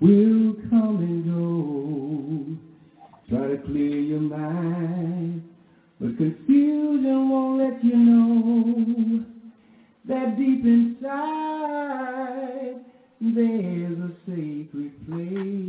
will come and go. Try to clear your mind, but confusion won't let you know that deep inside there's a sacred place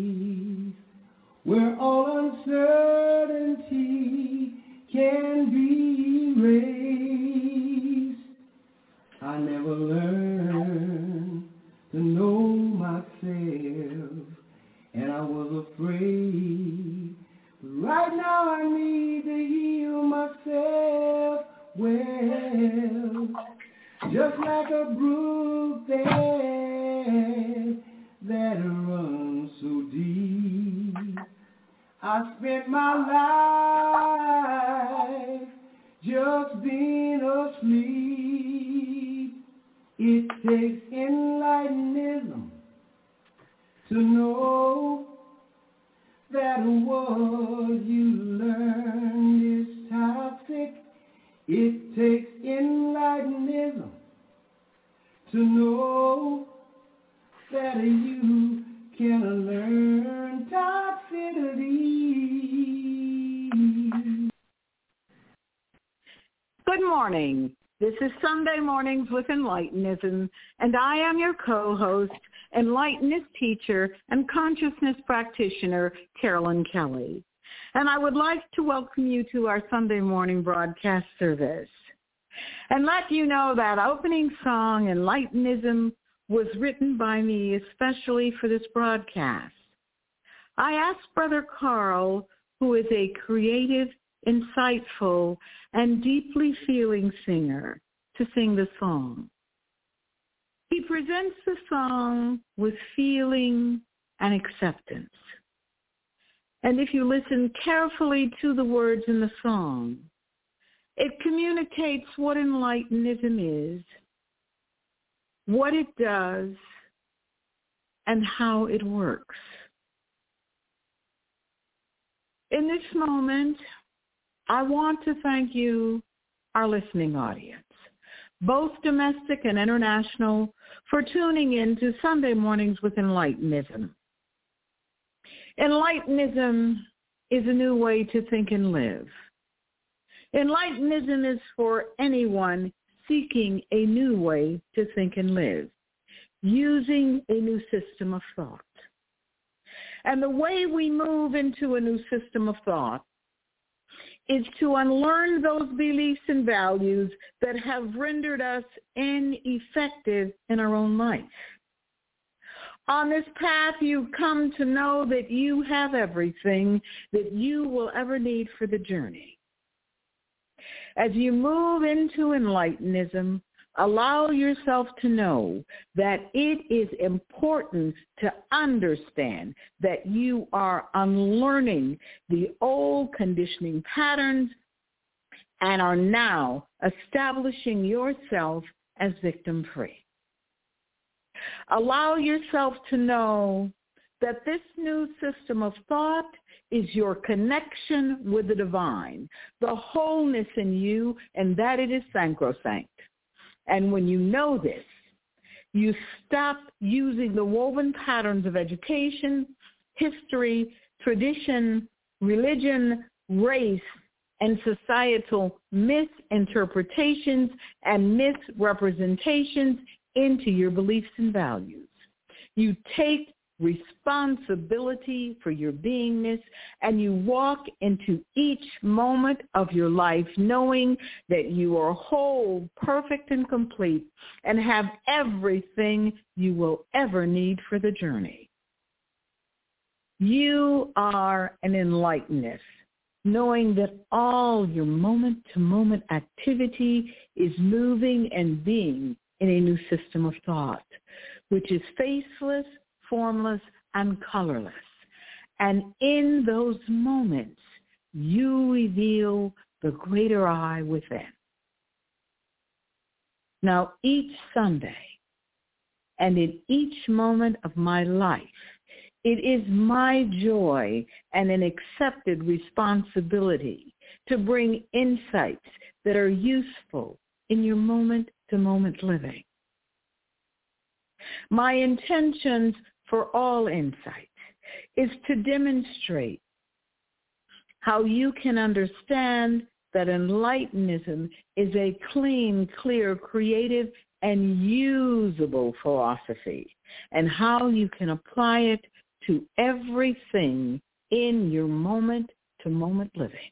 Mornings with Enlightenism, and I am your co-host, Enlightenist teacher and consciousness practitioner, Carolyn Kelly. And I would like to welcome you to our Sunday morning broadcast service. And let you know that opening song, Enlightenism, was written by me especially for this broadcast. I asked Brother Carl, who is a creative, insightful, and deeply feeling singer, to sing the song. He presents the song with feeling and acceptance. And if you listen carefully to the words in the song, it communicates what enlightenism is, what it does, and how it works. In this moment, I want to thank you, our listening audience, both domestic and international, for tuning in to Sunday Mornings with Enlightenism. Enlightenism is a new way to think and live. Enlightenism is for anyone seeking a new way to think and live, using a new system of thought. And the way we move into a new system of thought is to unlearn those beliefs and values that have rendered us ineffective in our own life. On this path, you come to know that you have everything that you will ever need for the journey. As you move into enlightenism, allow yourself to know that it is important to understand that you are unlearning the old conditioning patterns and are now establishing yourself as victim free. Allow yourself to know that this new system of thought is your connection with the divine, the wholeness in you, and that it is sacrosanct. And when you know this, you stop using the woven patterns of education, history, tradition, religion, race, and societal misinterpretations and misrepresentations into your beliefs and values. You take responsibility for your beingness and you walk into each moment of your life knowing that you are whole, perfect, and complete and have everything you will ever need for the journey. You are an enlightened knowing that all your moment-to-moment activity is moving and being in a new system of thought, which is faceless, formless, and colorless. And in those moments, you reveal the greater I within. Now, each Sunday and in each moment of my life, it is my joy and an accepted responsibility to bring insights that are useful in your moment-to-moment living. My intentions for all insight is to demonstrate how you can understand that Enlightenism is a clean, clear, creative, and usable philosophy, and how you can apply it to everything in your moment-to-moment living.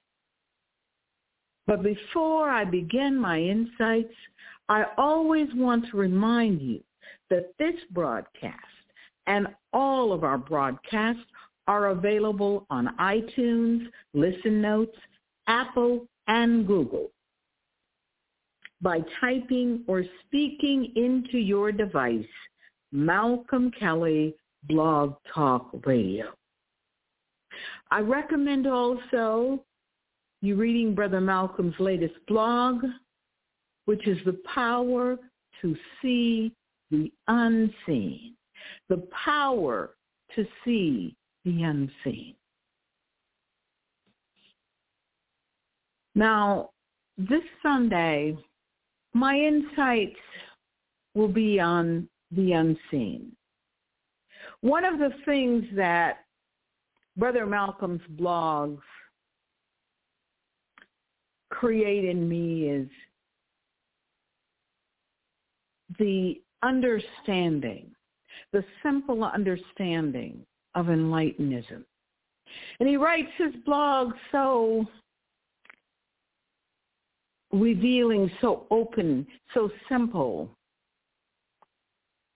But before I begin my insights, I always want to remind you that this broadcast and all of our broadcasts are available on iTunes, Listen Notes, Apple, and Google. By typing or speaking into your device, Malcolm Kelly Blog Talk Radio. I recommend also you reading Brother Malcolm's latest blog, which is The Power to See the Unseen the power to see the unseen. Now, this Sunday, my insights will be on the unseen. One of the things that Brother Malcolm's blogs create in me is the understanding the simple understanding of Enlightenism. And he writes his blog so revealing, so open, so simple.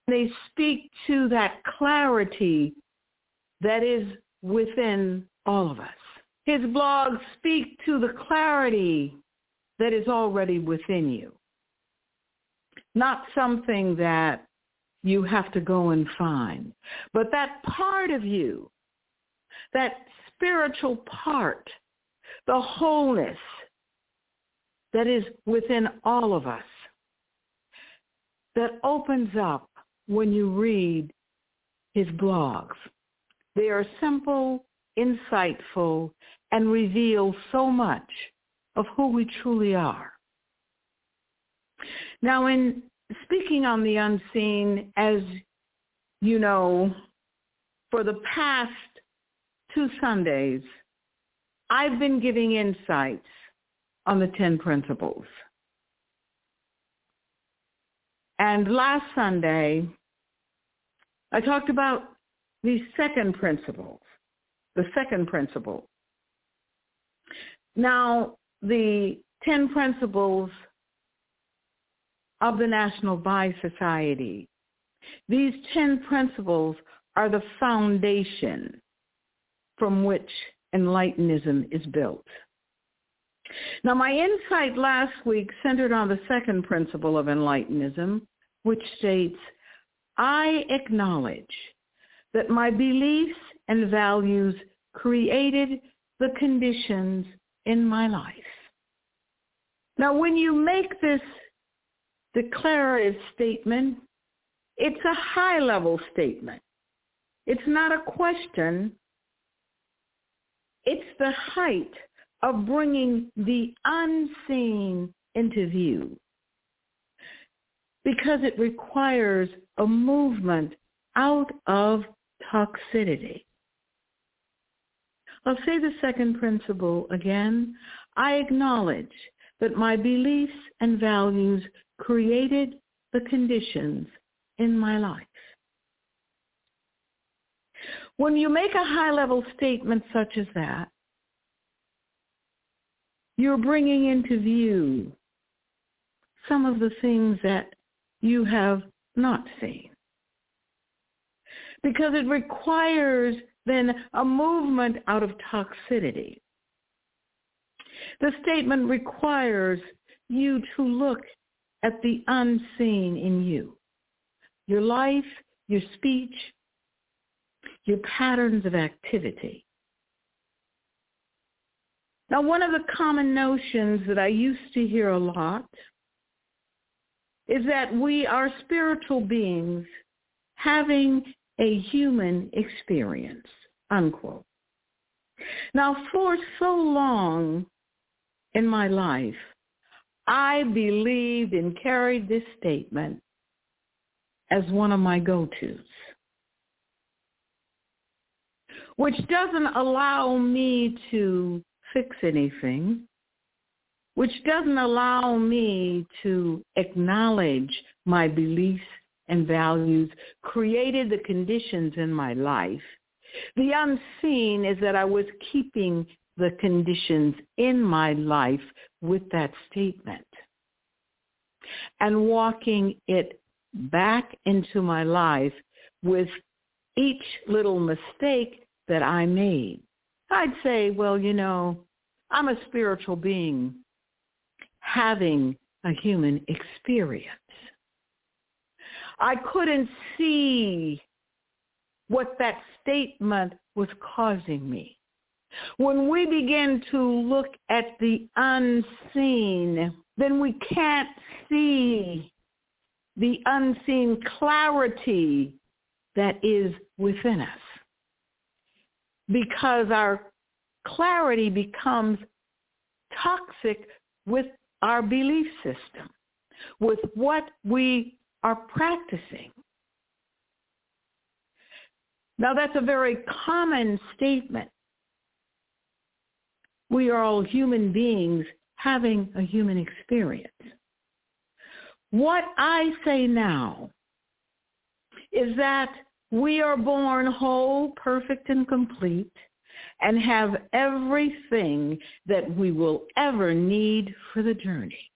They speak to that clarity that is within all of us. His blogs speak to the clarity that is already within you. Not something that you have to go and find. But that part of you, that spiritual part, the wholeness that is within all of us, that opens up when you read his blogs. They are simple, insightful, and reveal so much of who we truly are. Now, in speaking on the unseen, as you know, for the past two Sundays, I've been giving insights on the 10 principles. And last Sunday, I talked about the second principle, the second principle. Now, the 10 principles of the National Bi Society. These 10 principles are the foundation from which Enlightenism is built. Now, my insight last week centered on the second principle of Enlightenism, which states, I acknowledge that my beliefs and values created the conditions in my life. Now, when you make this declarative statement, it's a high-level statement. It's not a question. It's the height of bringing the unseen into view because it requires a movement out of toxicity. I'll say the second principle again. I acknowledge that my beliefs and values created the conditions in my life. When you make a high-level statement such as that, you're bringing into view some of the things that you have not seen. Because it requires then a movement out of toxicity. The statement requires you to look at the unseen in you, your life, your speech, your patterns of activity. Now, one of the common notions that I used to hear a lot is that we are spiritual beings having a human experience, unquote. Now, for so long in my life, I believed and carried this statement as one of my go-tos, which doesn't allow me to fix anything, which doesn't allow me to acknowledge my beliefs and values created the conditions in my life. The unseen is that I was keeping the conditions in my life with that statement and walking it back into my life with each little mistake that I made. I'd say, well, you know, I'm a spiritual being having a human experience. I couldn't see what that statement was causing me. When we begin to look at the unseen, then we can't see the unseen clarity that is within us. Because our clarity becomes toxic with our belief system, with what we are practicing. Now that's a very common statement we are all human beings having a human experience. What I say now is that we are born whole, perfect, and complete and have everything that we will ever need for the journey.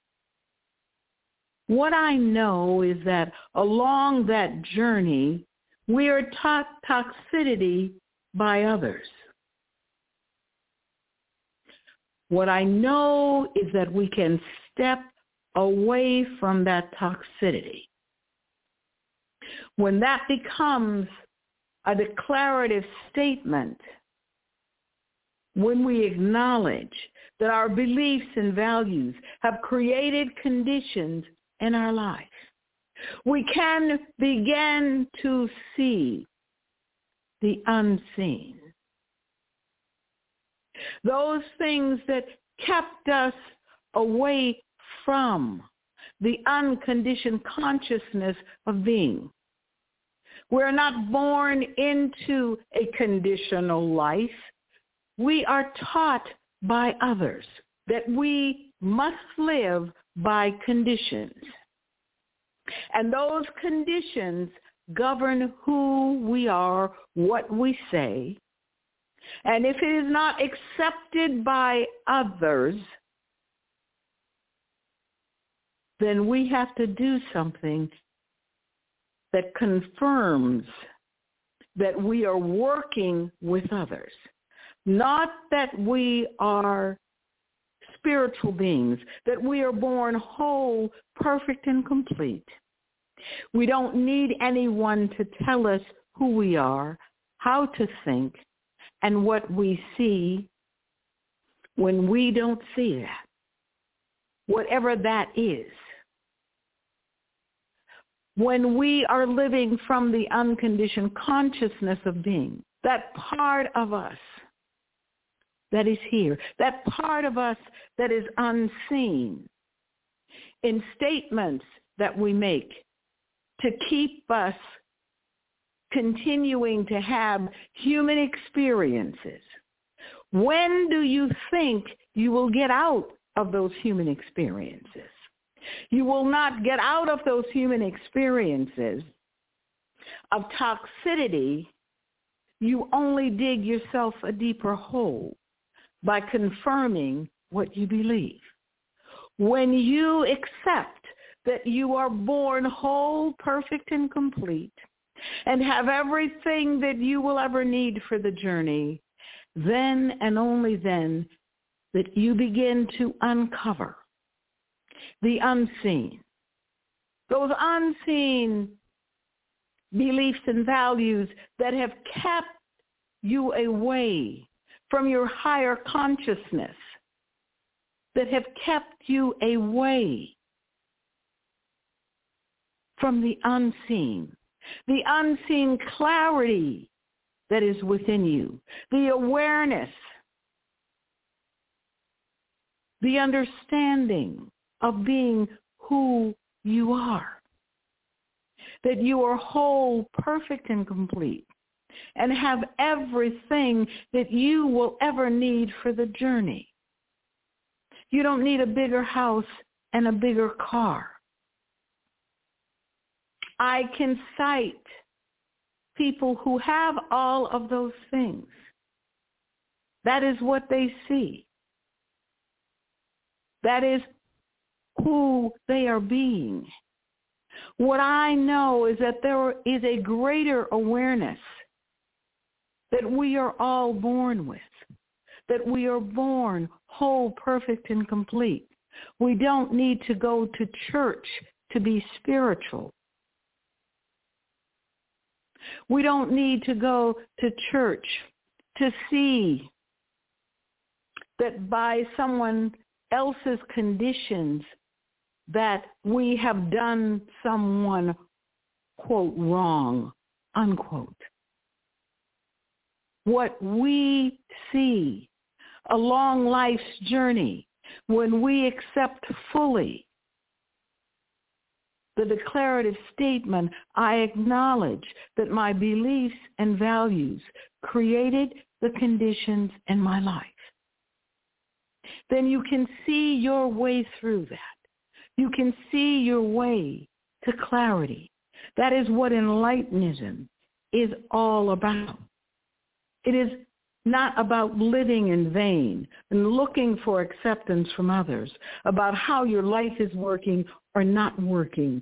What I know is that along that journey, we are taught toxicity by others. What I know is that we can step away from that toxicity. When that becomes a declarative statement, when we acknowledge that our beliefs and values have created conditions in our life, we can begin to see the unseen those things that kept us away from the unconditioned consciousness of being. We're not born into a conditional life. We are taught by others that we must live by conditions. And those conditions govern who we are, what we say, and if it is not accepted by others, then we have to do something that confirms that we are working with others. Not that we are spiritual beings, that we are born whole, perfect, and complete. We don't need anyone to tell us who we are, how to think, and what we see when we don't see that, whatever that is. When we are living from the unconditioned consciousness of being, that part of us that is here, that part of us that is unseen, in statements that we make to keep us continuing to have human experiences. When do you think you will get out of those human experiences? You will not get out of those human experiences of toxicity. You only dig yourself a deeper hole by confirming what you believe. When you accept that you are born whole, perfect, and complete, and have everything that you will ever need for the journey, then and only then that you begin to uncover the unseen. Those unseen beliefs and values that have kept you away from your higher consciousness, that have kept you away from the unseen, the unseen clarity that is within you, the awareness, the understanding of being who you are. That you are whole, perfect, and complete and have everything that you will ever need for the journey. You don't need a bigger house and a bigger car. I can cite people who have all of those things. That is what they see. That is who they are being. What I know is that there is a greater awareness that we are all born with, that we are born whole, perfect, and complete. We don't need to go to church to be spiritual. We don't need to go to church to see that by someone else's conditions that we have done someone, quote, wrong, unquote. What we see along life's journey when we accept fully the declarative statement, I acknowledge that my beliefs and values created the conditions in my life. Then you can see your way through that. You can see your way to clarity. That is what enlightenism is all about. It is not about living in vain and looking for acceptance from others, about how your life is working or not working.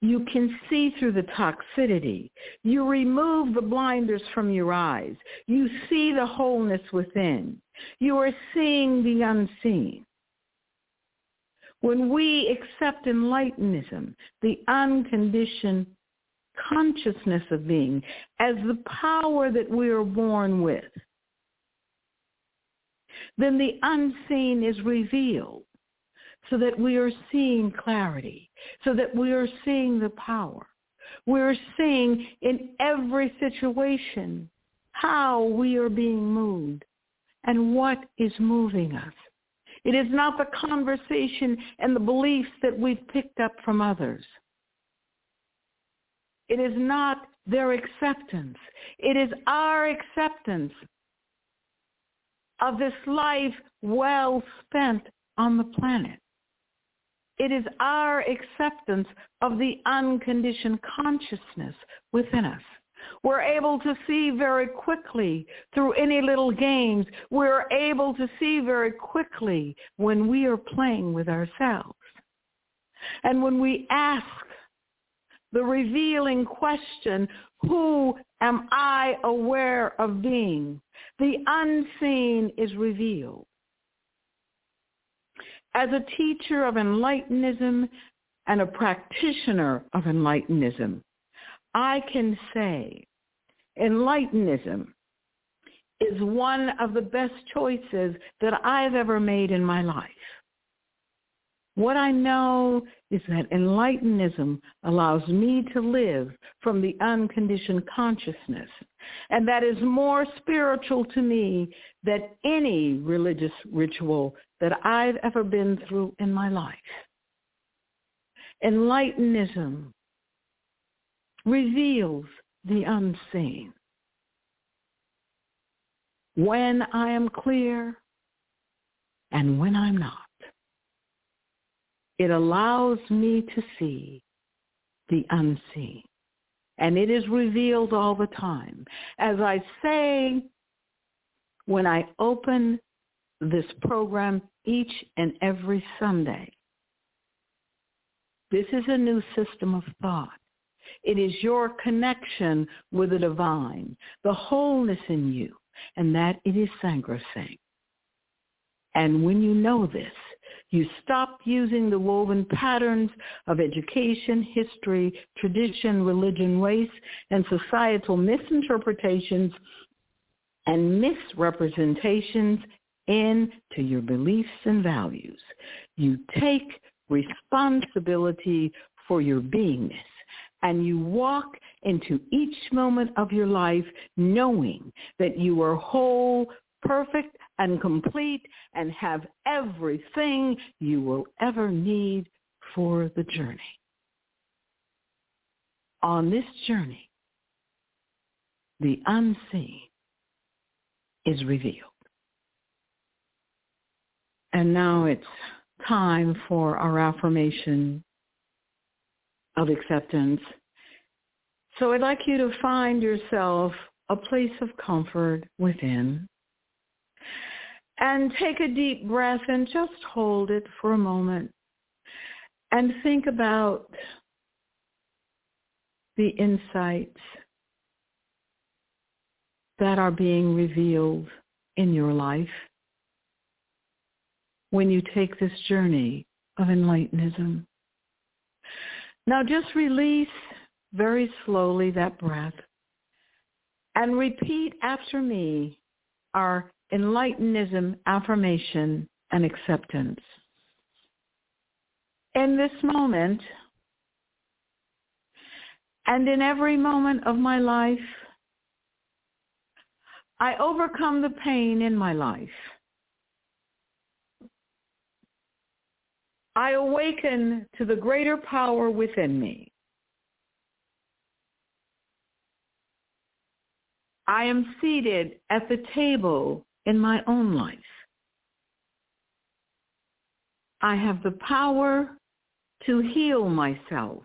You can see through the toxicity. You remove the blinders from your eyes. You see the wholeness within. You are seeing the unseen. When we accept enlightenism, the unconditioned consciousness of being, as the power that we are born with, then the unseen is revealed so that we are seeing clarity, so that we are seeing the power. We're seeing in every situation how we are being moved and what is moving us. It is not the conversation and the beliefs that we've picked up from others. It is not their acceptance. It is our acceptance of this life well spent on the planet. It is our acceptance of the unconditioned consciousness within us. We're able to see very quickly through any little games. We're able to see very quickly when we are playing with ourselves. And when we ask the revealing question, who am I aware of being? The unseen is revealed. As a teacher of Enlightenism and a practitioner of Enlightenism, I can say Enlightenism is one of the best choices that I've ever made in my life. What I know is that Enlightenism allows me to live from the unconditioned consciousness. And that is more spiritual to me than any religious ritual that I've ever been through in my life. Enlightenism reveals the unseen. when I am clear and when I'm not. It allows me to see the unseen. And it is revealed all the time. As I say, when I open this program each and every Sunday, this is a new system of thought. It is your connection with the divine, the wholeness in you, and that it is sacrosanct. And when you know this, you stop using the woven patterns of education, history, tradition, religion, race, and societal misinterpretations and misrepresentations into your beliefs and values. You take responsibility for your beingness and you walk into each moment of your life knowing that you are whole, perfect, and complete and have everything you will ever need for the journey. On this journey, the unseen is revealed. And now it's time for our affirmation of acceptance. So I'd like you to find yourself a place of comfort within. And take a deep breath and just hold it for a moment. And think about the insights that are being revealed in your life when you take this journey of enlightenism. Now just release very slowly that breath and repeat after me our enlightenism affirmation and acceptance. In this moment and in every moment of my life, I overcome the pain in my life. I awaken to the greater power within me. I am seated at the table in my own life. I have the power to heal myself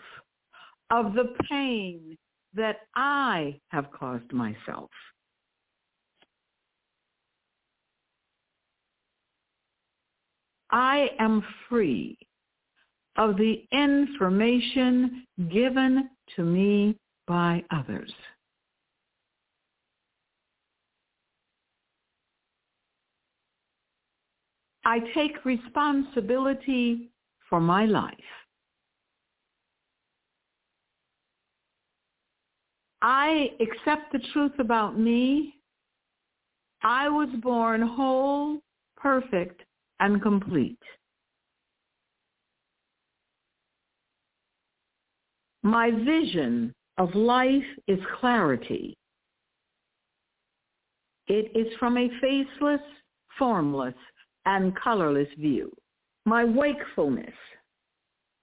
of the pain that I have caused myself. I am free of the information given to me by others. I take responsibility for my life. I accept the truth about me. I was born whole, perfect, and complete. My vision of life is clarity. It is from a faceless, formless, and colorless view. My wakefulness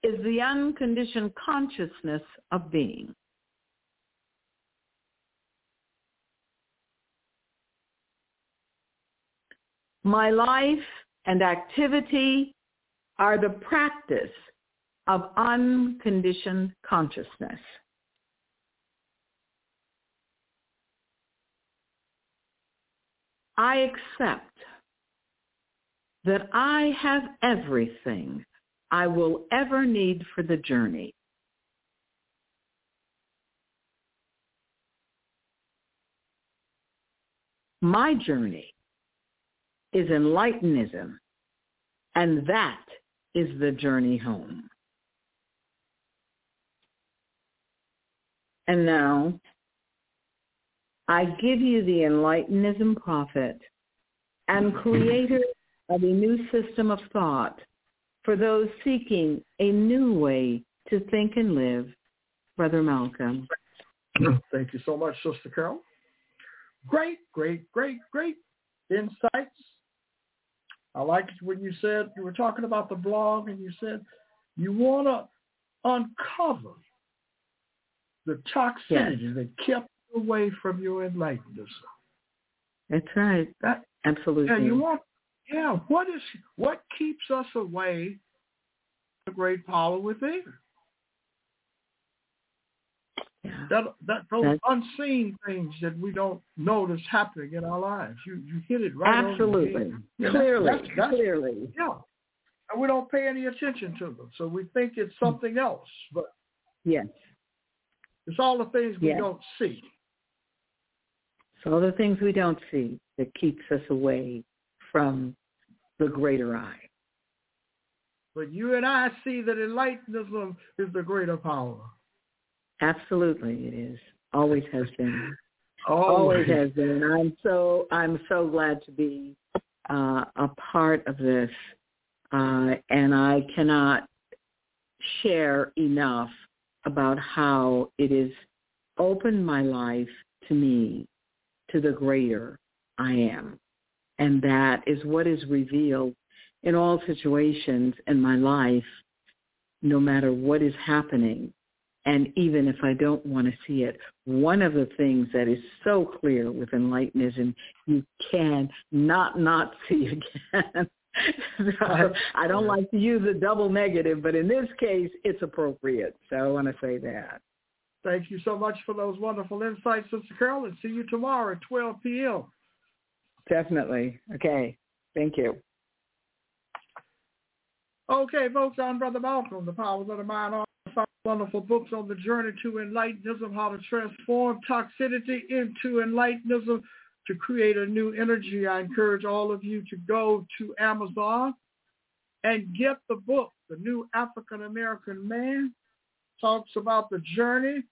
is the unconditioned consciousness of being. My life and activity are the practice of unconditioned consciousness. I accept that I have everything I will ever need for the journey. My journey is enlightenism, and that is the journey home. And now, I give you the enlightenism prophet and creator of a new system of thought for those seeking a new way to think and live, Brother Malcolm. Thank you so much, Sister Carol. Great, great, great, great insights. I liked when you said you were talking about the blog and you said you want to uncover the toxicity yes. that kept you away from your enlightenment. That's right. That absolutely. And you want, yeah. What is what keeps us away? The great power within. Yeah. That that those That's, unseen things that we don't notice happening in our lives. You you hit it right absolutely, on the head. clearly, that's, that's, clearly. Yeah, and we don't pay any attention to them, so we think it's hmm. something else. But yes, it's all the things we yes. don't see. It's all the things we don't see that keeps us away from the greater I. But you and I see that enlightenment is the greater power. Absolutely, it is. Always has been. Always, Always has been. I'm so I'm so glad to be uh, a part of this, uh, and I cannot share enough about how it has opened my life to me, to the greater I am, and that is what is revealed in all situations in my life, no matter what is happening and even if I don't want to see it, one of the things that is so clear with enlightenism, you can not not see again. so I don't like to use a double negative, but in this case, it's appropriate. So I want to say that. Thank you so much for those wonderful insights, Sister Carol, and see you tomorrow at 12 p.m. Definitely. Okay. Thank you. Okay, folks, I'm Brother Malcolm, the Powers of the Mind five wonderful books on the journey to enlightenism, how to transform toxicity into enlightenism to create a new energy. I encourage all of you to go to Amazon and get the book, The New African American Man. Talks about the journey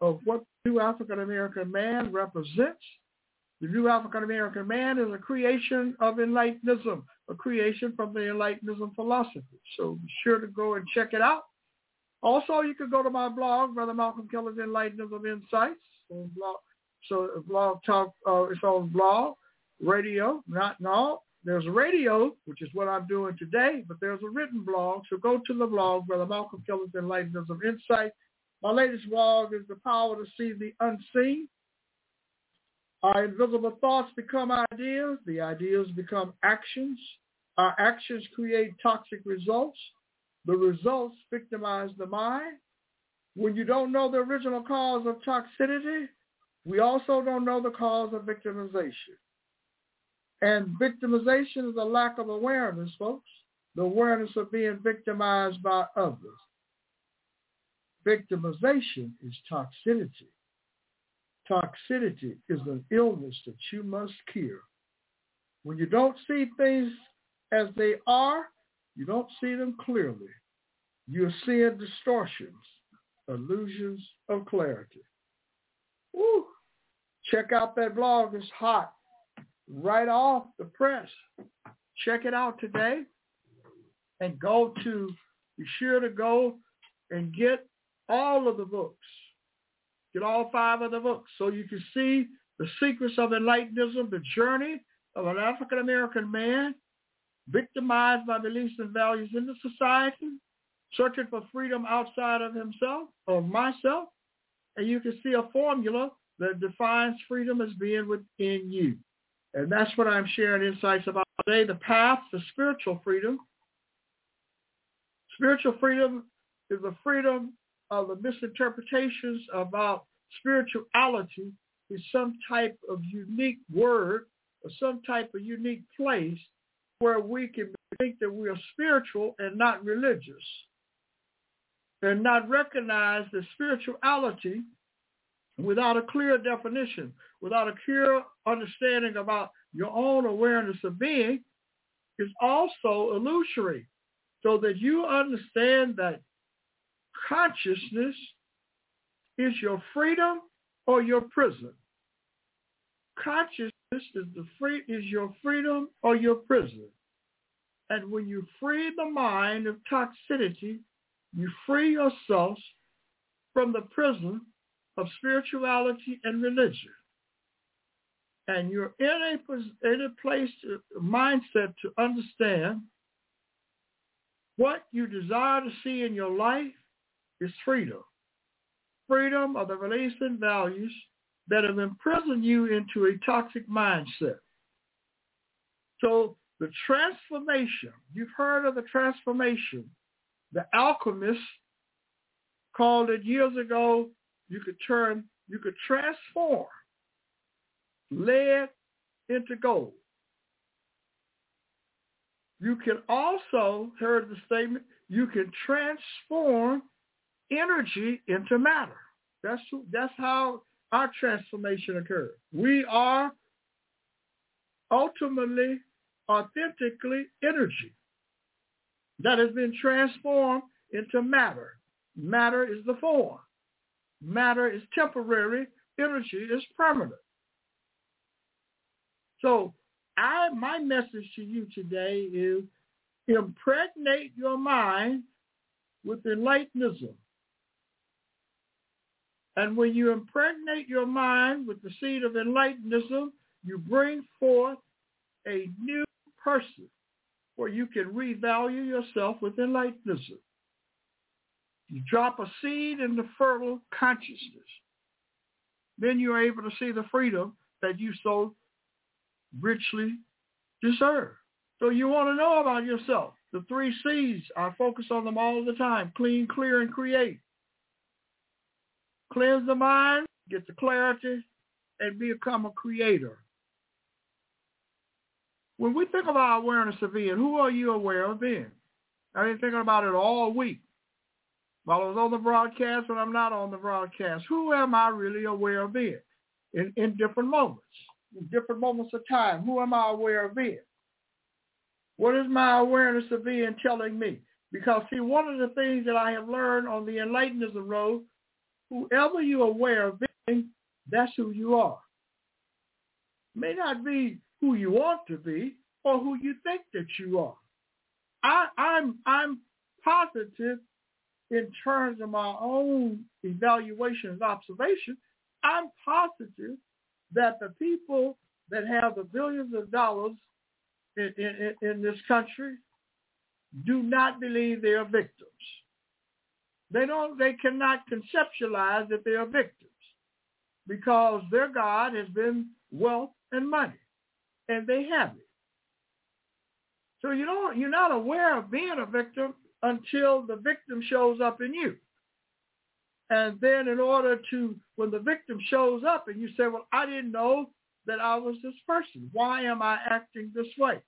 of what the new African American man represents. The new African American man is a creation of Enlightenism, a creation from the Enlightenism philosophy. So be sure to go and check it out. Also, you can go to my blog, Brother Malcolm Kelly's Enlightenism Insights. Blog, so blog talk, uh, it's on blog, radio, not no. There's a radio, which is what I'm doing today, but there's a written blog. So go to the blog, Brother Malcolm Kelly's Enlightenism Insights. My latest blog is The Power to See the Unseen. Our invisible thoughts become ideas. The ideas become actions. Our actions create toxic results. The results victimize the mind. When you don't know the original cause of toxicity, we also don't know the cause of victimization. And victimization is a lack of awareness, folks. The awareness of being victimized by others. Victimization is toxicity. Toxicity is an illness that you must cure. When you don't see things as they are, you don't see them clearly. You're seeing distortions, illusions of clarity. Woo. Check out that blog. It's hot. Right off the press. Check it out today. And go to, be sure to go and get all of the books. Get all five of the books so you can see the secrets of enlightenism, the journey of an African American man victimized by beliefs and values in the society, searching for freedom outside of himself or myself. And you can see a formula that defines freedom as being within you. And that's what I'm sharing insights about today, the path to spiritual freedom. Spiritual freedom is the freedom of the misinterpretations about spirituality is some type of unique word or some type of unique place where we can think that we are spiritual and not religious and not recognize the spirituality without a clear definition, without a clear understanding about your own awareness of being is also illusory. So that you understand that consciousness is your freedom or your prison. Consciousness is the free is your freedom or your prison. And when you free the mind of toxicity, you free yourself from the prison of spirituality and religion. And you're in a, in a place, a mindset to understand what you desire to see in your life is freedom. Freedom of the beliefs and values that have imprisoned you into a toxic mindset. So the transformation, you've heard of the transformation. The alchemists called it years ago, you could turn, you could transform lead into gold. You can also, heard the statement, you can transform energy into matter. That's, that's how our transformation occurs. We are ultimately, authentically energy that has been transformed into matter. Matter is the form. Matter is temporary. Energy is permanent. So I, my message to you today is impregnate your mind with Enlightenism. And when you impregnate your mind with the seed of Enlightenism, you bring forth a new person where you can revalue yourself with Enlightenism. You drop a seed in the fertile consciousness. Then you're able to see the freedom that you so richly deserve. So you want to know about yourself. The three C's, I focus on them all the time. Clean, clear, and create. Cleanse the mind, get the clarity, and become a creator. When we think about awareness of being, who are you aware of being? I've been thinking about it all week. While I was on the broadcast when I'm not on the broadcast, who am I really aware of being in, in different moments? in different moments of time. Who am I aware of being? What is my awareness of being telling me? Because see, one of the things that I have learned on the Enlightenism road, whoever you're aware of being, that's who you are. May not be who you want to be or who you think that you are. I, I'm I'm positive in terms of my own evaluation and observation. I'm positive that the people that have the billions of dollars in, in, in this country do not believe they are victims. They don't. They cannot conceptualize that they are victims because their God has been wealth and money, and they have it. So you don't. You're not aware of being a victim until the victim shows up in you. And then in order to, when the victim shows up and you say, well, I didn't know that I was this person. Why am I acting this way?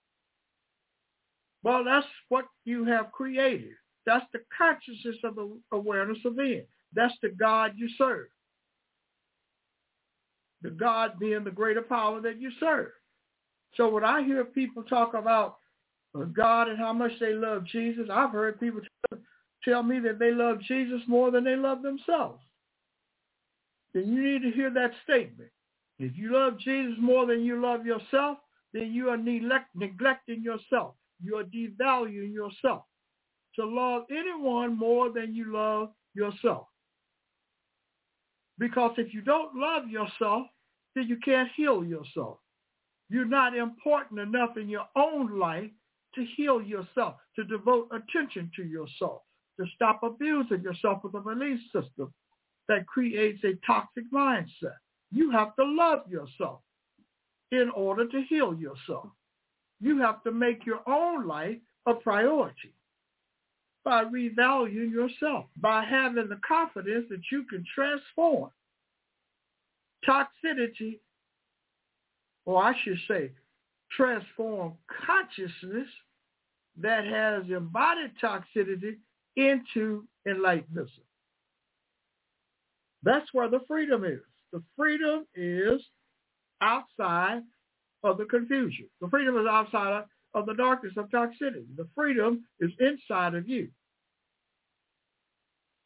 Well, that's what you have created. That's the consciousness of the awareness of being. That's the God you serve. The God being the greater power that you serve. So when I hear people talk about uh, God and how much they love Jesus, I've heard people tell me that they love Jesus more than they love themselves, then you need to hear that statement. If you love Jesus more than you love yourself, then you are neglect, neglecting yourself. You are devaluing yourself. To love anyone more than you love yourself. Because if you don't love yourself, then you can't heal yourself. You're not important enough in your own life to heal yourself, to devote attention to yourself to stop abusing yourself with a belief system that creates a toxic mindset. You have to love yourself in order to heal yourself. You have to make your own life a priority by revaluing yourself, by having the confidence that you can transform toxicity, or I should say, transform consciousness that has embodied toxicity into enlightenment. That's where the freedom is. The freedom is outside of the confusion. The freedom is outside of the darkness of toxicity. The freedom is inside of you.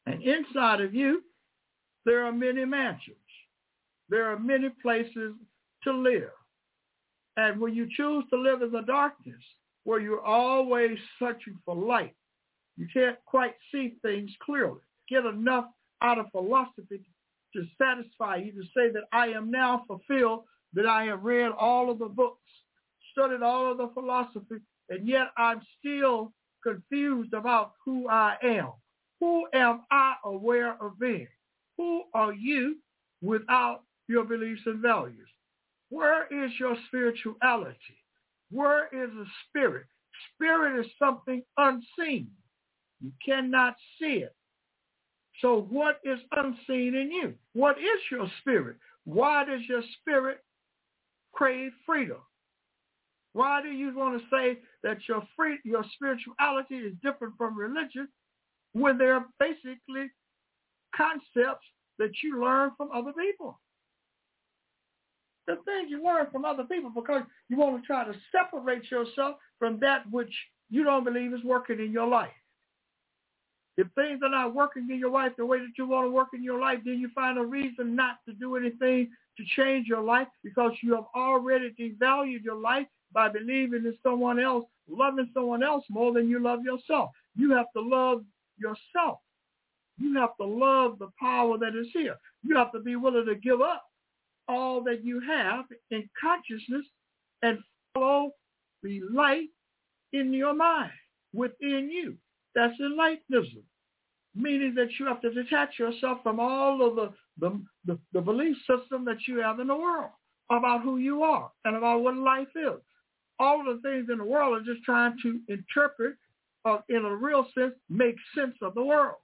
And inside of you, there are many mansions. There are many places to live. And when you choose to live in the darkness, where you're always searching for light, you can't quite see things clearly. Get enough out of philosophy to satisfy you to say that I am now fulfilled, that I have read all of the books, studied all of the philosophy, and yet I'm still confused about who I am. Who am I aware of being? Who are you without your beliefs and values? Where is your spirituality? Where is the spirit? Spirit is something unseen. You cannot see it. So what is unseen in you? What is your spirit? Why does your spirit crave freedom? Why do you want to say that your free, your spirituality is different from religion when they're basically concepts that you learn from other people? The things you learn from other people because you want to try to separate yourself from that which you don't believe is working in your life. If things are not working in your life the way that you want to work in your life, then you find a reason not to do anything to change your life because you have already devalued your life by believing in someone else, loving someone else more than you love yourself. You have to love yourself. You have to love the power that is here. You have to be willing to give up all that you have in consciousness and follow the light in your mind, within you. That's enlightenism, meaning that you have to detach yourself from all of the, the, the, the belief system that you have in the world about who you are and about what life is. All of the things in the world are just trying to interpret, uh, in a real sense, make sense of the world.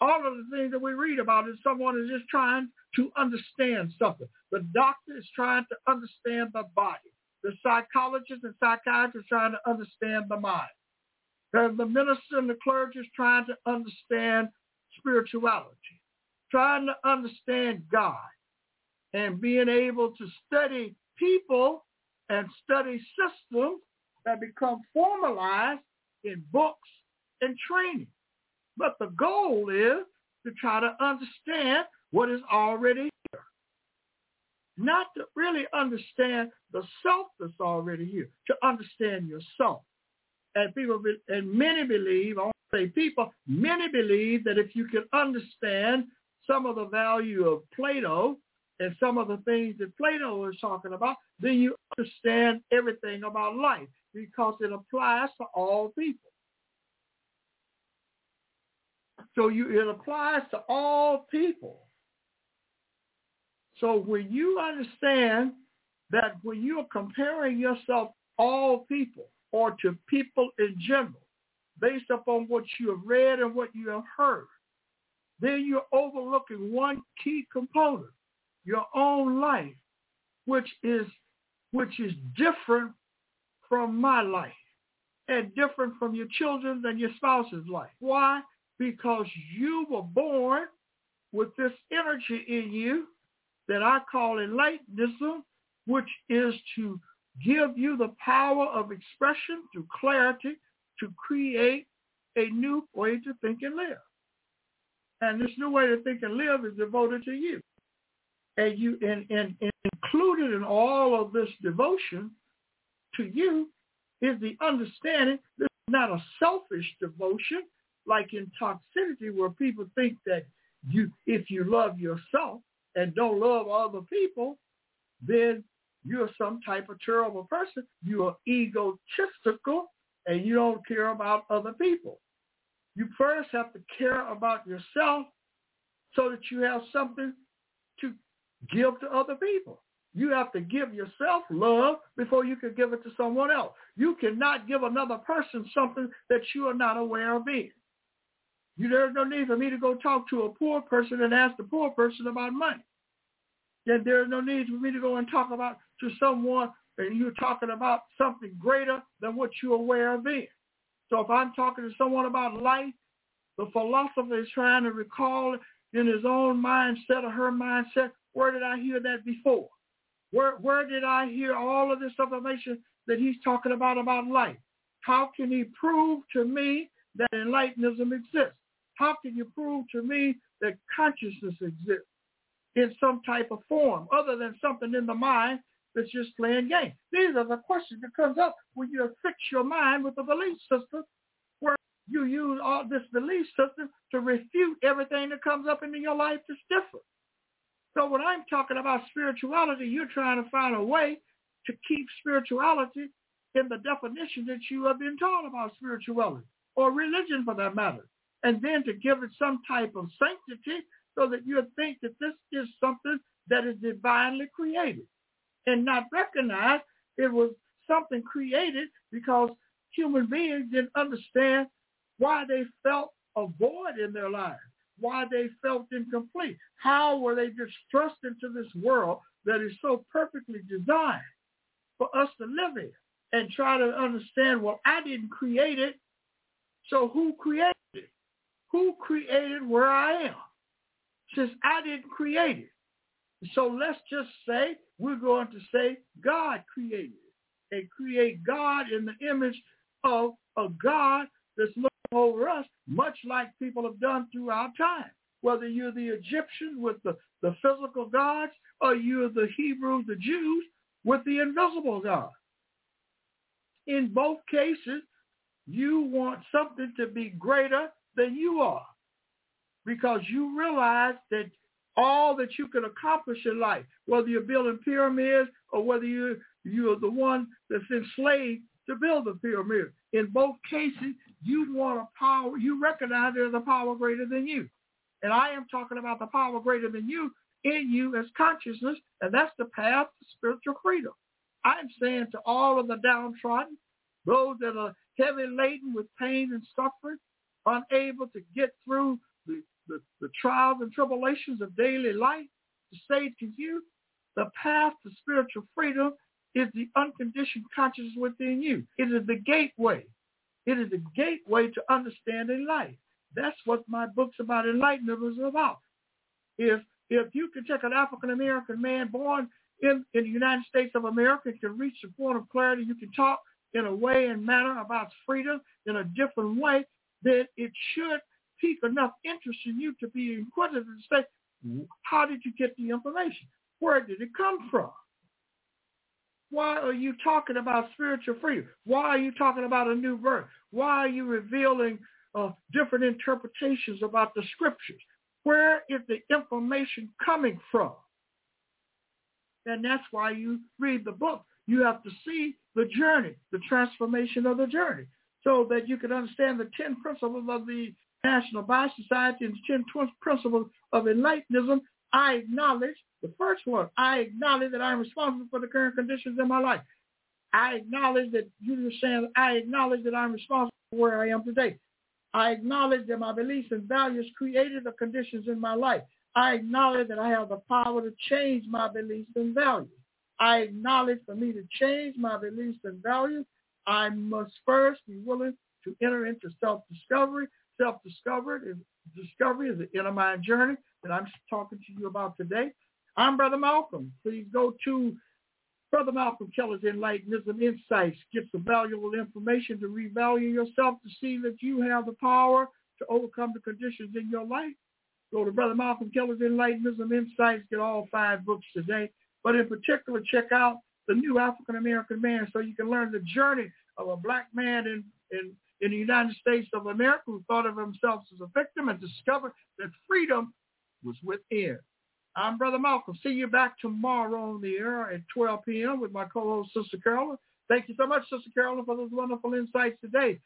All of the things that we read about is someone is just trying to understand something. The doctor is trying to understand the body. The psychologist and psychiatrist is trying to understand the mind. The minister and the clergy is trying to understand spirituality, trying to understand God, and being able to study people and study systems that become formalized in books and training. But the goal is to try to understand what is already here. Not to really understand the self that's already here, to understand yourself. And people, and many believe, I want to say people, many believe that if you can understand some of the value of Plato and some of the things that Plato is talking about, then you understand everything about life because it applies to all people. So you, it applies to all people. So when you understand that when you are comparing yourself all people or to people in general, based upon what you have read and what you have heard, then you're overlooking one key component, your own life, which is which is different from my life and different from your children's and your spouse's life. Why? Because you were born with this energy in you that I call enlightenism, which is to give you the power of expression through clarity to create a new way to think and live. And this new way to think and live is devoted to you. And you and, and, and included in all of this devotion to you is the understanding this is not a selfish devotion like in toxicity where people think that you if you love yourself and don't love other people, then you're some type of terrible person. You are egotistical and you don't care about other people. You first have to care about yourself so that you have something to give to other people. You have to give yourself love before you can give it to someone else. You cannot give another person something that you are not aware of being. You, there's no need for me to go talk to a poor person and ask the poor person about money. Then there's no need for me to go and talk about to someone and you're talking about something greater than what you're aware of being. So if I'm talking to someone about life, the philosopher is trying to recall in his own mindset or her mindset, where did I hear that before? Where where did I hear all of this information that he's talking about about life? How can he prove to me that enlightenism exists? How can you prove to me that consciousness exists in some type of form other than something in the mind that's just playing games? These are the questions that comes up when you fix your mind with a belief system where you use all this belief system to refute everything that comes up into your life that's different. So when I'm talking about spirituality, you're trying to find a way to keep spirituality in the definition that you have been taught about spirituality or religion for that matter. And then to give it some type of sanctity so that you think that this is something that is divinely created and not recognize it was something created because human beings didn't understand why they felt a void in their lives, why they felt incomplete. How were they just thrust into this world that is so perfectly designed for us to live in and try to understand, well, I didn't create it, so who created it? Who created where I am? Since I didn't create it. So let's just say we're going to say God created it and create God in the image of a God that's over us, much like people have done throughout time. Whether you're the Egyptians with the, the physical gods or you're the Hebrews, the Jews, with the invisible God. In both cases, you want something to be greater than you are because you realize that all that you can accomplish in life, whether you're building pyramids or whether you're, you're the one that's enslaved to build the pyramid. In both cases, you want a power, you recognize there's a power greater than you. And I am talking about the power greater than you in you as consciousness, and that's the path to spiritual freedom. I'm saying to all of the downtrodden, those that are heavy laden with pain and suffering, unable to get through the, the, the trials and tribulations of daily life, to say to you, the path to spiritual freedom is the unconditioned consciousness within you. It is the gateway. It is the gateway to understanding life. That's what my books about enlightenment is about. If if you can take an African American man born in, in the United States of America and can reach the point of clarity, you can talk in a way and manner about freedom in a different way, then it should pique enough interest in you to be inquisitive and say, how did you get the information? Where did it come from? Why are you talking about spiritual freedom? Why are you talking about a new birth? Why are you revealing uh, different interpretations about the scriptures? Where is the information coming from? And that's why you read the book. You have to see the journey, the transformation of the journey, so that you can understand the 10 principles of the National Bio Society and the 10 principles of Enlightenism. I acknowledge the first one. I acknowledge that I'm responsible for the current conditions in my life. I acknowledge that you understand. I acknowledge that I'm responsible for where I am today. I acknowledge that my beliefs and values created the conditions in my life. I acknowledge that I have the power to change my beliefs and values. I acknowledge for me to change my beliefs and values, I must first be willing to enter into self-discovery. Self-discovery is, discovery is an inner mind journey that I'm talking to you about today. I'm Brother Malcolm. Please go to Brother Malcolm Kelly's Enlightenism Insights. Get some valuable information to revalue yourself to see that you have the power to overcome the conditions in your life. Go to Brother Malcolm Kelly's Enlightenism Insights. Get all five books today. But in particular, check out The New African American Man so you can learn the journey of a black man in, in, in the United States of America who thought of himself as a victim and discovered that freedom was within. I'm Brother Malcolm. See you back tomorrow on the air at 12 p.m. with my co-host, Sister Carolyn. Thank you so much, Sister Carolyn, for those wonderful insights today.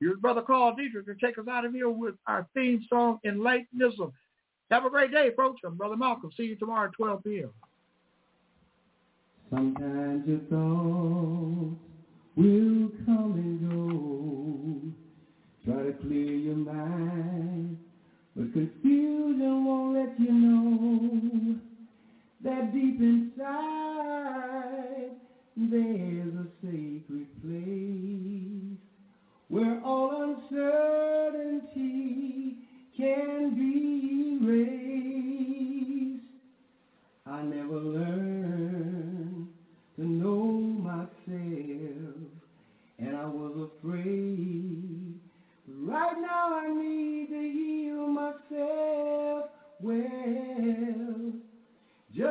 Here's Brother Carl Dietrich to take us out of here with our theme song, Enlightenism. Have a great day, folks. I'm Brother Malcolm. See you tomorrow at 12 p.m. Sometimes your thoughts will come and go. Try to clear your mind but confusion won't let you know that deep inside there's a sacred place where all uncertainty can be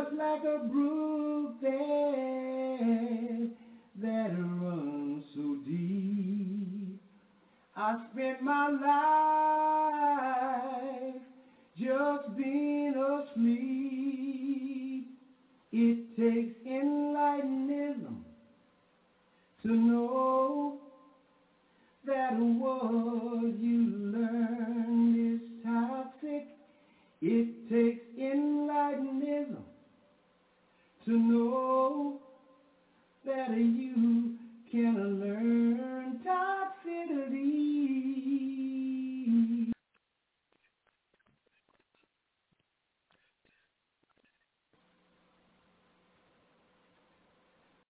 just like a brook that runs so deep. I spent my life just being asleep. It takes enlightenment to know that what you learn is toxic. It takes enlightenment to know that you can learn toxicity.